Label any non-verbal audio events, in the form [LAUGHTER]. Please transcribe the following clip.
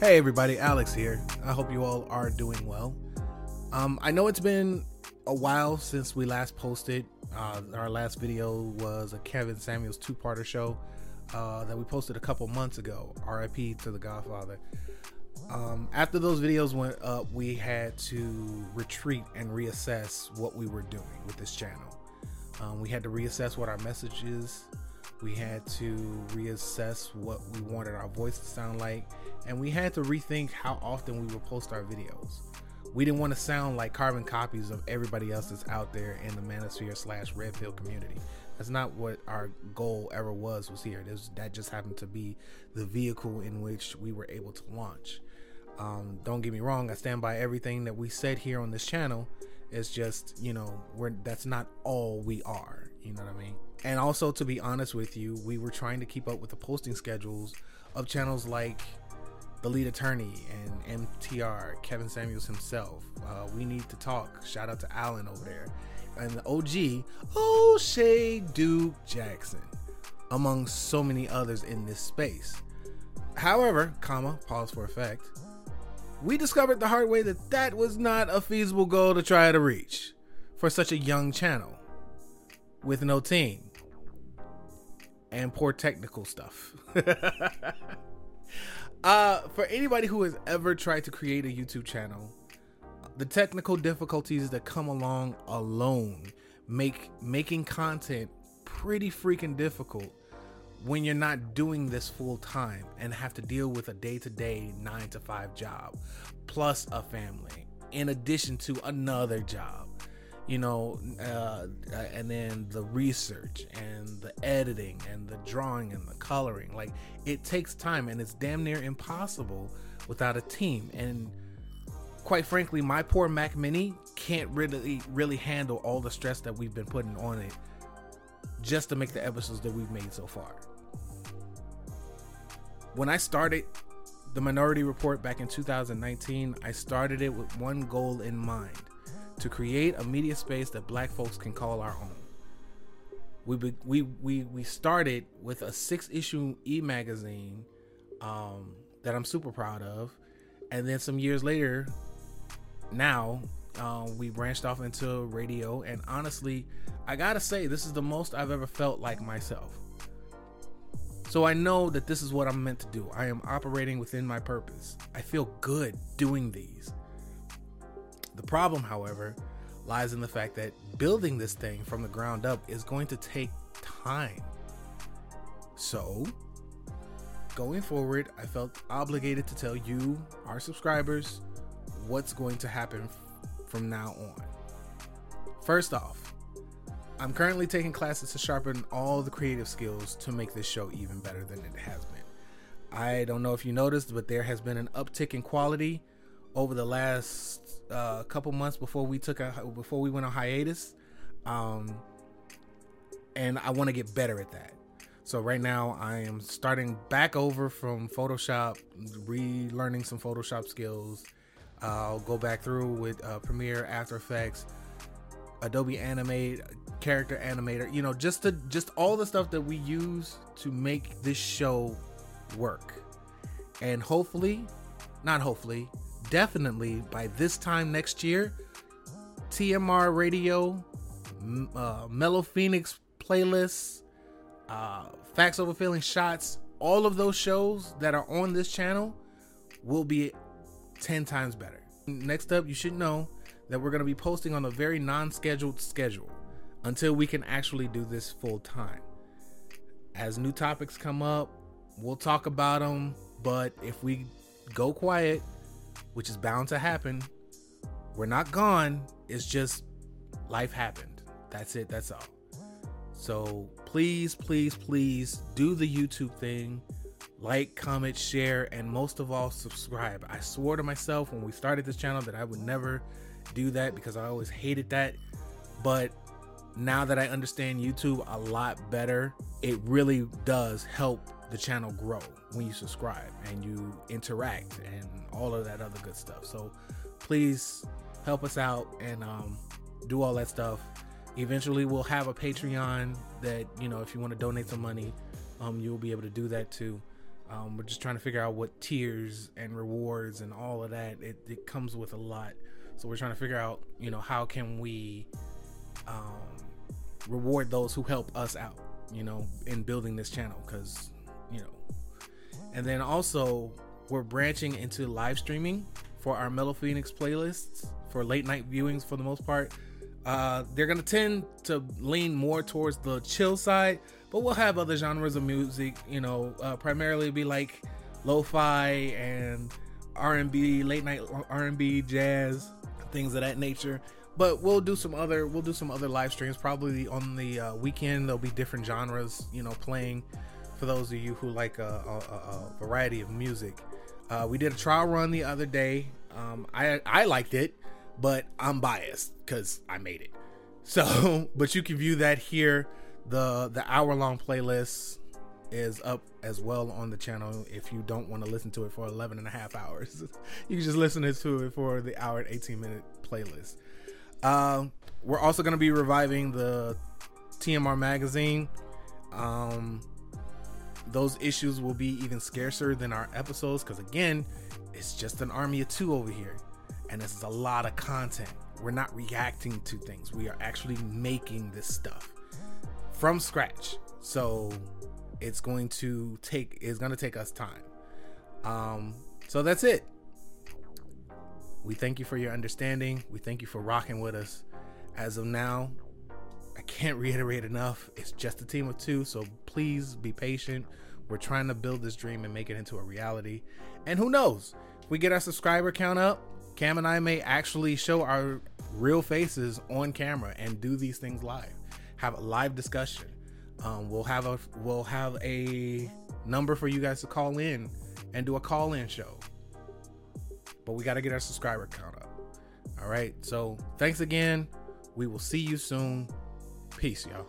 Hey everybody, Alex here. I hope you all are doing well. Um, I know it's been a while since we last posted. Uh, our last video was a Kevin Samuels two-parter show uh, that we posted a couple months ago. RIP to the Godfather. Um, after those videos went up, we had to retreat and reassess what we were doing with this channel. Um, we had to reassess what our message is. We had to reassess what we wanted our voice to sound like, and we had to rethink how often we would post our videos. We didn't want to sound like carbon copies of everybody else that's out there in the Manosphere slash Red Pill community. That's not what our goal ever was. Was here. This, that just happened to be the vehicle in which we were able to launch. Um, don't get me wrong. I stand by everything that we said here on this channel. It's just you know we're that's not all we are. You know what I mean? And also to be honest with you, we were trying to keep up with the posting schedules of channels like the lead attorney and MTR, Kevin Samuels himself. Uh, we need to talk. Shout out to Alan over there. And the OG, O'Shea Duke Jackson, among so many others in this space. However, comma, pause for effect, we discovered the hard way that that was not a feasible goal to try to reach for such a young channel with no team and poor technical stuff. [LAUGHS] uh, for anybody who has ever tried to create a YouTube channel, the technical difficulties that come along alone make making content pretty freaking difficult when you're not doing this full time and have to deal with a day-to-day 9 to 5 job plus a family in addition to another job you know, uh, and then the research and the editing and the drawing and the coloring. Like it takes time and it's damn near impossible without a team. And quite frankly, my poor Mac Mini can't really really handle all the stress that we've been putting on it just to make the episodes that we've made so far. When I started the Minority Report back in 2019, I started it with one goal in mind to create a media space that black folks can call our own. We be, we we we started with a six issue e magazine um, that I'm super proud of, and then some years later, now uh, we branched off into radio. And honestly, I gotta say, this is the most I've ever felt like myself. So I know that this is what I'm meant to do. I am operating within my purpose. I feel good doing these. The problem, however, lies in the fact that building this thing from the ground up is going to take time. So, going forward, I felt obligated to tell you, our subscribers, what's going to happen from now on. First off, I'm currently taking classes to sharpen all the creative skills to make this show even better than it has been. I don't know if you noticed, but there has been an uptick in quality over the last uh, couple months before we took a before we went on hiatus, um, and I want to get better at that. So right now I am starting back over from Photoshop, relearning some Photoshop skills. I'll go back through with uh, Premiere, After Effects, Adobe Animate, Character Animator. You know, just to just all the stuff that we use to make this show work, and hopefully, not hopefully, definitely by this time next year, TMR Radio, uh, Mellow Phoenix playlists, uh, Facts Over Feeling Shots, all of those shows that are on this channel will be 10 times better. Next up, you should know that we're going to be posting on a very non scheduled schedule until we can actually do this full time. As new topics come up, we'll talk about them, but if we go quiet, which is bound to happen. We're not gone. It's just life happened. That's it. That's all. So please, please, please do the YouTube thing. Like, comment, share, and most of all, subscribe. I swore to myself when we started this channel that I would never do that because I always hated that. But now that I understand YouTube a lot better, it really does help the channel grow when you subscribe and you interact and all of that other good stuff. So please help us out and um, do all that stuff. Eventually, we'll have a Patreon that you know if you want to donate some money, um, you'll be able to do that too. Um, we're just trying to figure out what tiers and rewards and all of that. It, it comes with a lot. So we're trying to figure out, you know, how can we um, reward those who help us out, you know, in building this channel because, you know. And then also, we're branching into live streaming for our Mellow Phoenix playlists for late night viewings for the most part. Uh, they're gonna tend to lean more towards the chill side, but we'll have other genres of music. You know, uh, primarily be like lo-fi and R&B, late night R&B, jazz, things of that nature. But we'll do some other we'll do some other live streams probably on the uh, weekend. There'll be different genres, you know, playing for those of you who like a, a, a variety of music. Uh, we did a trial run the other day. Um, I I liked it, but I'm biased because I made it. [LAUGHS] So, but you can view that here. the The hour long playlist is up as well on the channel. If you don't want to listen to it for 11 and a half hours, [LAUGHS] you can just listen to it for the hour and 18 minute playlist. Um, we're also going to be reviving the TMR magazine. Um, those issues will be even scarcer than our episodes because again it's just an army of two over here. And this is a lot of content. We're not reacting to things. We are actually making this stuff from scratch. So it's going to take it's going to take us time. Um so that's it. We thank you for your understanding. We thank you for rocking with us. As of now can't reiterate enough. It's just a team of two, so please be patient. We're trying to build this dream and make it into a reality. And who knows? If we get our subscriber count up, Cam and I may actually show our real faces on camera and do these things live. Have a live discussion. Um, we'll have a we'll have a number for you guys to call in and do a call in show. But we got to get our subscriber count up. All right. So thanks again. We will see you soon. Peace, y'all.